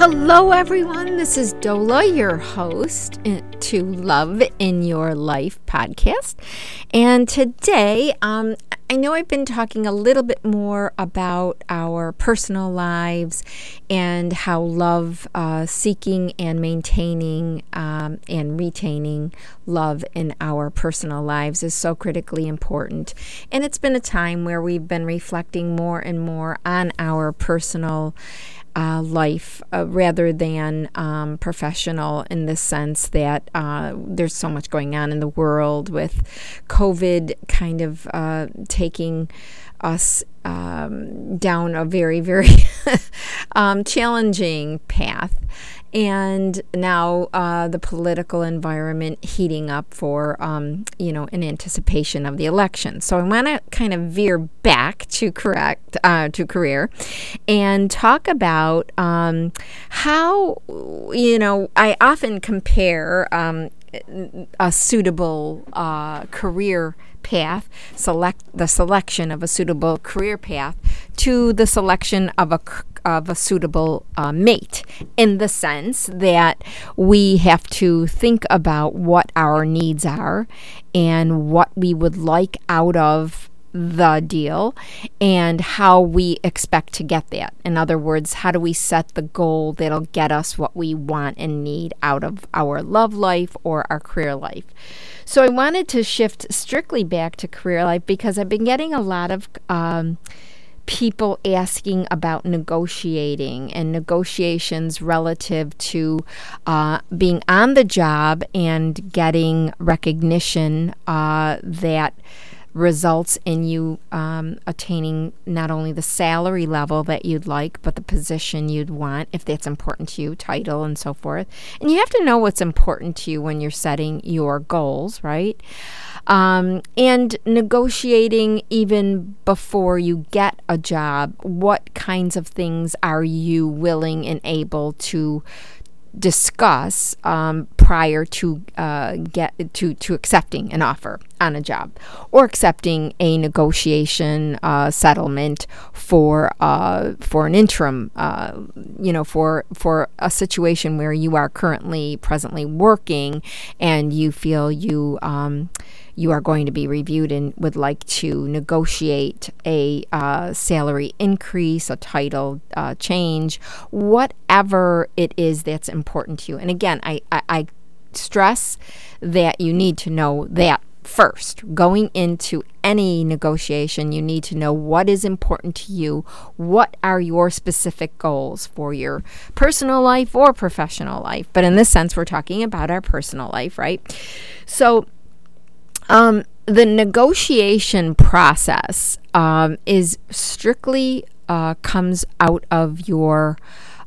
Hello, everyone. This is Dola, your host to Love in Your Life podcast. And today, um, I know I've been talking a little bit more about our personal lives and how love, uh, seeking and maintaining um, and retaining love in our personal lives is so critically important. And it's been a time where we've been reflecting more and more on our personal uh, life uh, rather than um, professional in the sense that uh, there's so much going on in the world with COVID kind of uh, taking us um, down a very, very um, challenging path and now uh, the political environment heating up for um, you know in anticipation of the election. So I want to kind of veer back to correct uh, to career and talk about um, how you know I often compare um, a suitable uh, career path, select the selection of a suitable career path to the selection of a of a suitable uh, mate in the sense that we have to think about what our needs are and what we would like out of the deal and how we expect to get that. In other words, how do we set the goal that'll get us what we want and need out of our love life or our career life? So I wanted to shift strictly back to career life because I've been getting a lot of. Um, people asking about negotiating and negotiations relative to uh, being on the job and getting recognition uh, that results in you um, attaining not only the salary level that you'd like, but the position you'd want, if that's important to you, title and so forth. And you have to know what's important to you when you're setting your goals, right? Um, and negotiating even before you get a job, what kinds of things are you willing and able to discuss um, prior to uh, get to to accepting an offer on a job or accepting a negotiation uh, settlement for uh, for an interim uh, you know for for a situation where you are currently presently working and you feel you um, you are going to be reviewed and would like to negotiate a uh, salary increase, a title uh, change, whatever it is that's important to you. And again, I, I, I stress that you need to know that first. Going into any negotiation, you need to know what is important to you. What are your specific goals for your personal life or professional life? But in this sense, we're talking about our personal life, right? So, um, the negotiation process um, is strictly uh, comes out of your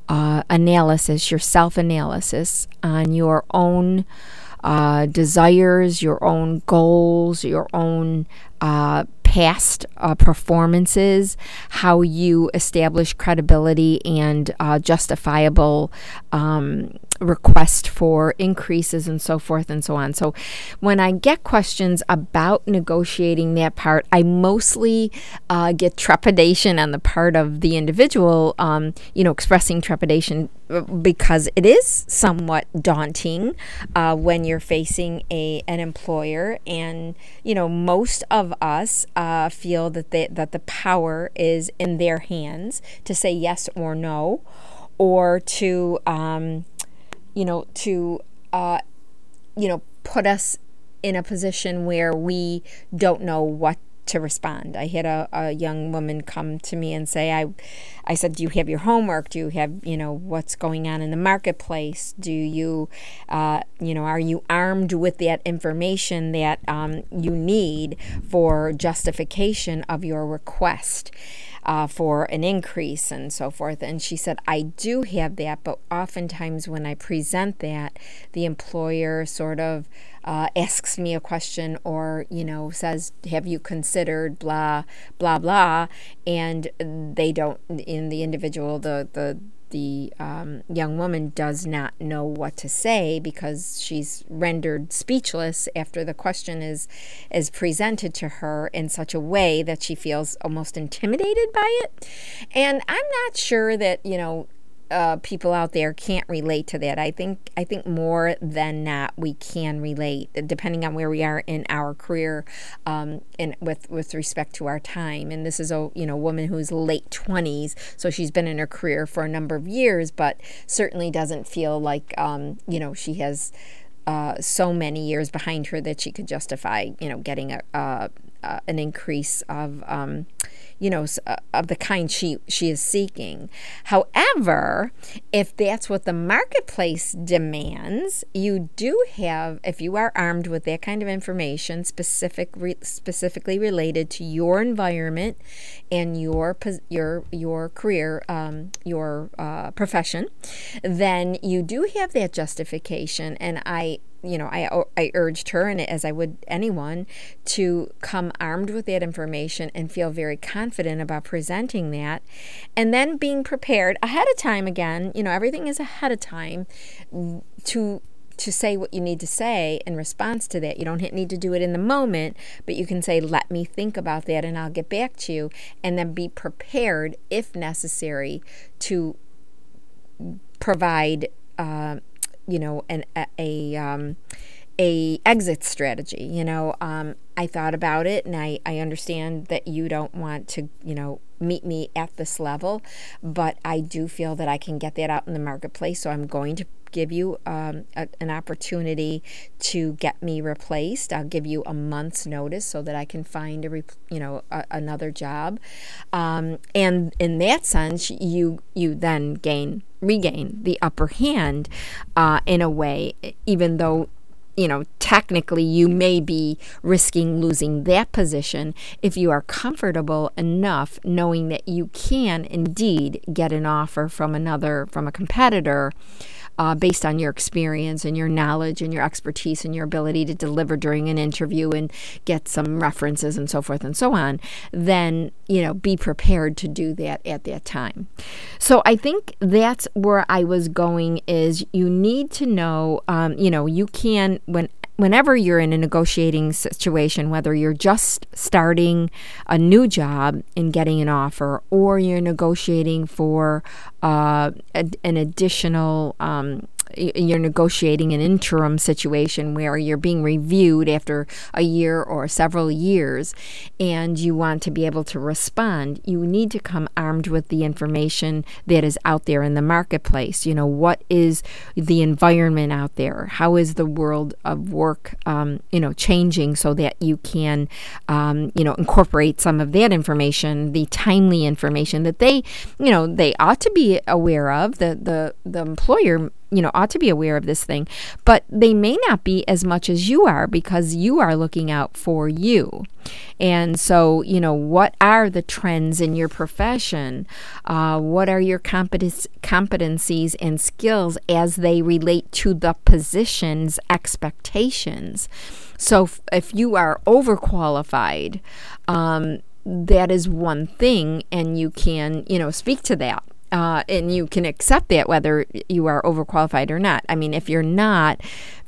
uh, analysis, your self analysis on your own uh, desires, your own goals, your own uh, past uh, performances, how you establish credibility and uh, justifiable um, request for increases and so forth and so on. So when I get questions about negotiating that part, I mostly uh, get trepidation on the part of the individual, um, you know, expressing trepidation uh, because it is somewhat daunting uh, when you're facing a an employer and you know most of us uh, feel that they, that the power is in their hands to say yes or no or to um, you know, to, uh, you know, put us in a position where we don't know what to respond. I had a, a young woman come to me and say, I, I said, do you have your homework? Do you have, you know, what's going on in the marketplace? Do you, uh, you know, are you armed with that information that um, you need for justification of your request? Uh, for an increase and so forth. And she said, I do have that, but oftentimes when I present that, the employer sort of uh, asks me a question or, you know, says, Have you considered blah, blah, blah? And they don't, in the individual, the, the, the um, young woman does not know what to say because she's rendered speechless after the question is is presented to her in such a way that she feels almost intimidated by it. And I'm not sure that, you know, uh, people out there can't relate to that. I think I think more than not we can relate, depending on where we are in our career, um, and with with respect to our time. And this is a you know woman who's late twenties, so she's been in her career for a number of years, but certainly doesn't feel like um, you know she has. Uh, so many years behind her that she could justify, you know, getting a, uh, uh, an increase of um, you know, uh, of the kind she she is seeking. However, if that's what the marketplace demands, you do have if you are armed with that kind of information specific re, specifically related to your environment and your your your career, um, your uh, profession, then you do have that justification. And I you know, I, I urged her, and as I would anyone, to come armed with that information and feel very confident about presenting that. And then being prepared ahead of time again, you know, everything is ahead of time to to say what you need to say in response to that. You don't need to do it in the moment, but you can say, let me think about that and I'll get back to you. And then be prepared, if necessary, to provide uh, you know, an, a, a um, a exit strategy. You know, um, I thought about it, and I I understand that you don't want to, you know, meet me at this level, but I do feel that I can get that out in the marketplace. So I'm going to give you um, a, an opportunity to get me replaced. I'll give you a month's notice so that I can find a you know a, another job, um, and in that sense, you you then gain regain the upper hand uh, in a way, even though you know, technically you may be risking losing that position if you are comfortable enough knowing that you can indeed get an offer from another, from a competitor uh, based on your experience and your knowledge and your expertise and your ability to deliver during an interview and get some references and so forth and so on, then, you know, be prepared to do that at that time. So I think that's where I was going is you need to know, um, you know, you can, when whenever you're in a negotiating situation, whether you're just starting a new job and getting an offer, or you're negotiating for uh, an additional um, you're negotiating an interim situation where you're being reviewed after a year or several years and you want to be able to respond, you need to come armed with the information that is out there in the marketplace. You know, what is the environment out there? How is the world of work, um, you know, changing so that you can, um, you know, incorporate some of that information, the timely information that they, you know, they ought to be aware of. The the the employer you know ought to be aware of this thing but they may not be as much as you are because you are looking out for you. And so you know what are the trends in your profession? Uh, what are your competence, competencies and skills as they relate to the position's expectations? So if, if you are overqualified um, that is one thing and you can you know speak to that uh, and you can accept that whether you are overqualified or not. I mean, if you're not,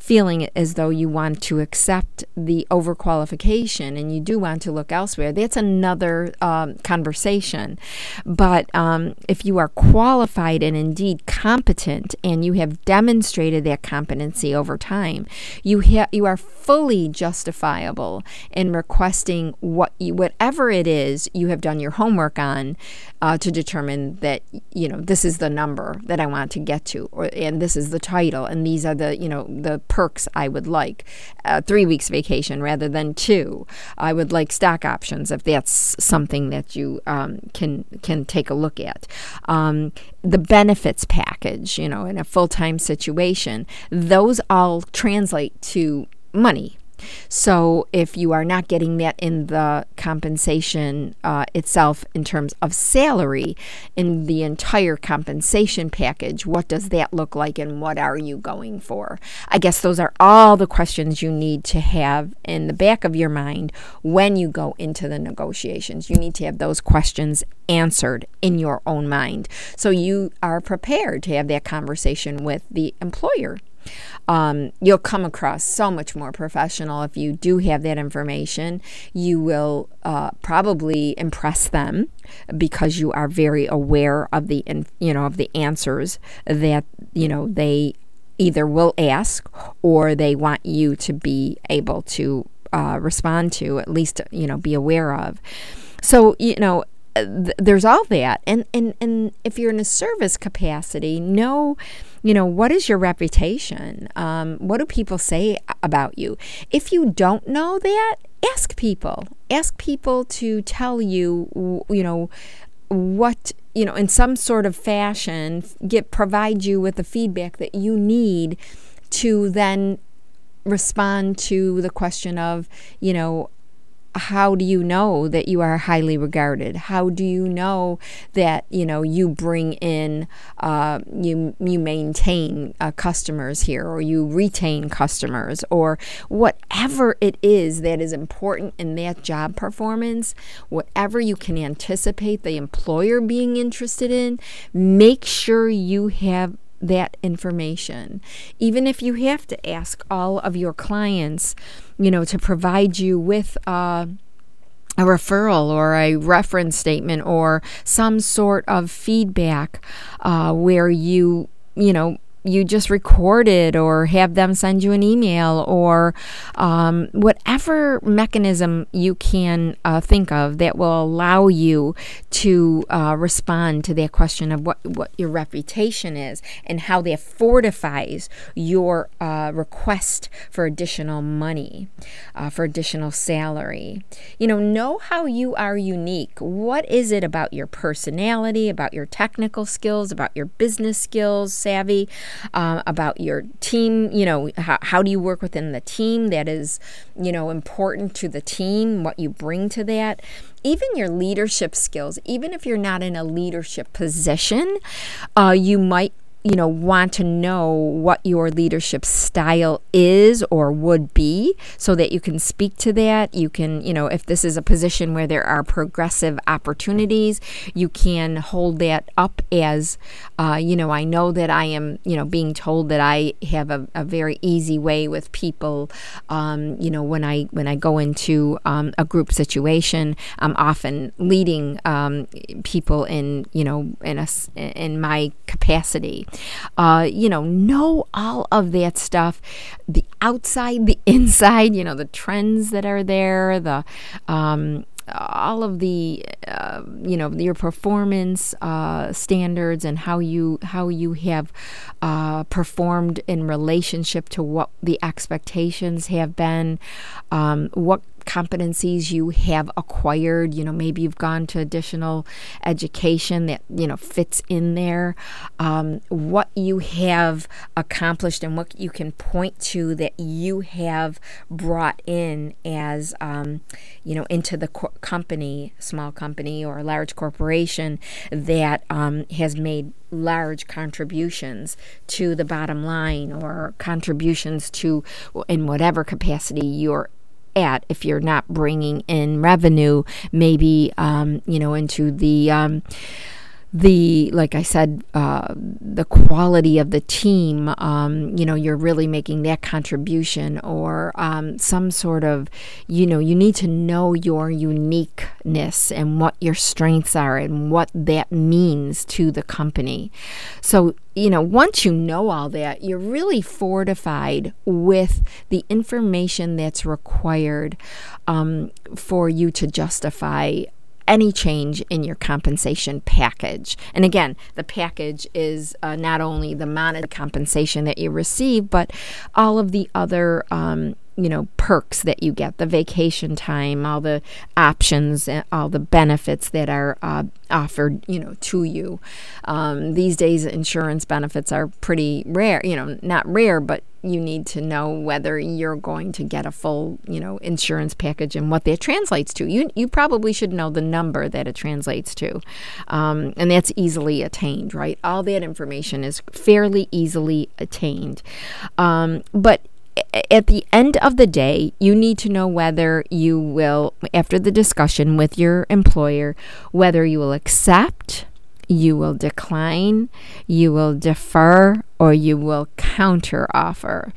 feeling as though you want to accept the overqualification and you do want to look elsewhere, that's another um, conversation. But um, if you are qualified and indeed competent and you have demonstrated that competency over time, you ha- you are fully justifiable in requesting what you, whatever it is you have done your homework on uh, to determine that you know this is the number that I want to get to, or and this is the title, and these are the you know the perks I would like. Uh, three weeks vacation rather than two. I would like stock options if that's something that you um, can can take a look at. Um, the benefits package, you know, in a full time situation, those all translate to money so if you are not getting that in the compensation uh, itself in terms of salary, in the entire compensation package, what does that look like and what are you going for? I guess those are all the questions you need to have in the back of your mind when you go into the negotiations. You need to have those questions answered in your own mind so you are prepared to have that conversation with the employer. Um, you'll come across so much more professional if you do have that information. You will uh, probably impress them because you are very aware of the you know of the answers that you know they either will ask or they want you to be able to uh, respond to, at least, you know, be aware of. So, you know, th- there's all that. And, and, and if you're in a service capacity, know, you know, what is your reputation? Um, what do people say about you? If you don't know that, ask people. Ask people to tell you, you know, what you know in some sort of fashion get provide you with the feedback that you need to then respond to the question of you know how do you know that you are highly regarded? How do you know that you know you bring in uh, you you maintain uh, customers here, or you retain customers, or whatever it is that is important in that job performance? Whatever you can anticipate the employer being interested in, make sure you have that information. Even if you have to ask all of your clients, you know, to provide you with uh, a referral or a reference statement or some sort of feedback uh, where you, you know, you just record it or have them send you an email or um, whatever mechanism you can uh, think of that will allow you to uh, respond to that question of what, what your reputation is and how that fortifies your uh, request for additional money, uh, for additional salary. You know, know how you are unique. What is it about your personality, about your technical skills, about your business skills, savvy? Uh, about your team. You know, how, how do you work within the team that is, you know, important to the team, what you bring to that even your leadership skills, even if you're not in a leadership position, uh, you might you know, want to know what your leadership style is or would be so that you can speak to that. You can, you know, if this is a position where there are progressive opportunities, you can hold that up as, uh, you know, I know that I am, you know, being told that I have a, a very easy way with people. Um, you know, when I when I go into um, a group situation, I'm often leading um, people in, you know, in a in my capacity uh, you know, know all of that stuff. The outside, the inside, you know, the trends that are there, the, um, all of the uh, you know your performance uh, standards and how you how you have uh, performed in relationship to what the expectations have been. Um, what competencies you have acquired. You know, maybe you've gone to additional education that, you know, fits in there. Um, what you have accomplished and what you can point to that you have brought in as, um, you know, into the co- company, small company or large corporation that um, has made large contributions to the bottom line or contributions to in whatever capacity you're at if you're not bringing in revenue, maybe um, you know into the um, the like I said, uh, the quality of the team. Um, you know, you're really making that contribution, or um, some sort of, you know, you need to know your uniqueness and what your strengths are and what that means to the company. So you know, once you know all that, you're really fortified with the information that's required um, for you to justify any change in your compensation package. And again, the package is uh, not only the of compensation that you receive, but all of the other. Um, you know perks that you get the vacation time all the options all the benefits that are uh, offered you know to you um, these days insurance benefits are pretty rare you know not rare but you need to know whether you're going to get a full, you know, insurance package and what that translates to. You you probably should know the number that it translates to, um, and that's easily attained, right? All that information is fairly easily attained, um, but at the end of the day, you need to know whether you will, after the discussion with your employer, whether you will accept you will decline, you will defer, or you will counter offer.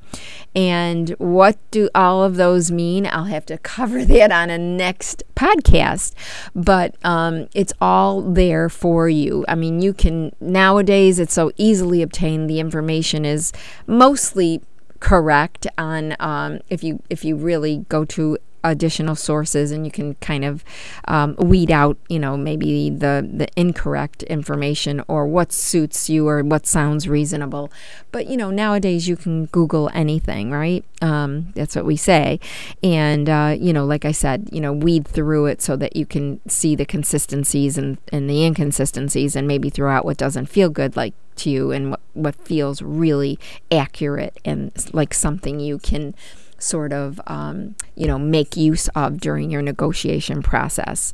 And what do all of those mean? I'll have to cover that on a next podcast, but um, it's all there for you. I mean, you can nowadays, it's so easily obtained. The information is mostly correct on um, if you if you really go to additional sources and you can kind of um, weed out you know maybe the the incorrect information or what suits you or what sounds reasonable. But you know nowadays you can google anything right? Um, that's what we say. And uh, you know like i said you know weed through it so that you can see the consistencies and, and the inconsistencies and maybe throw out what doesn't feel good like to you and what, what feels really accurate and like something you can sort of, um, you know, make use of during your negotiation process.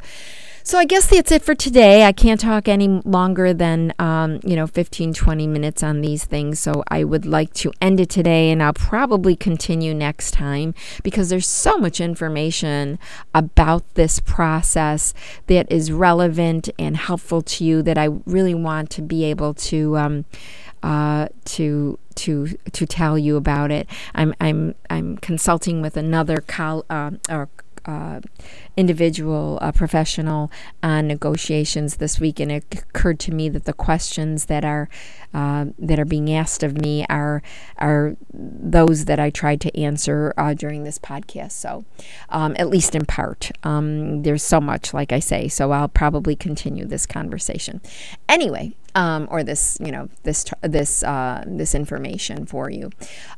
So I guess that's it for today. I can't talk any longer than, um, you know, 15, 20 minutes on these things. So I would like to end it today and I'll probably continue next time because there's so much information about this process that is relevant and helpful to you that I really want to be able to. Um, uh, to to to tell you about it. I'm I'm I'm consulting with another col- uh, or uh, individual uh, professional on negotiations this week, and it occurred to me that the questions that are uh, that are being asked of me are are those that I tried to answer uh, during this podcast. So, um, at least in part, um, there's so much, like I say. So I'll probably continue this conversation. Anyway, um, or this, you know, this this uh, this information for you.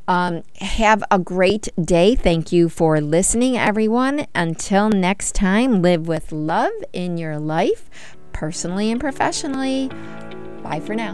Um, have a great day. Thank you for listening, everyone. Until next time, live with love in your life, personally and professionally. Bye for now.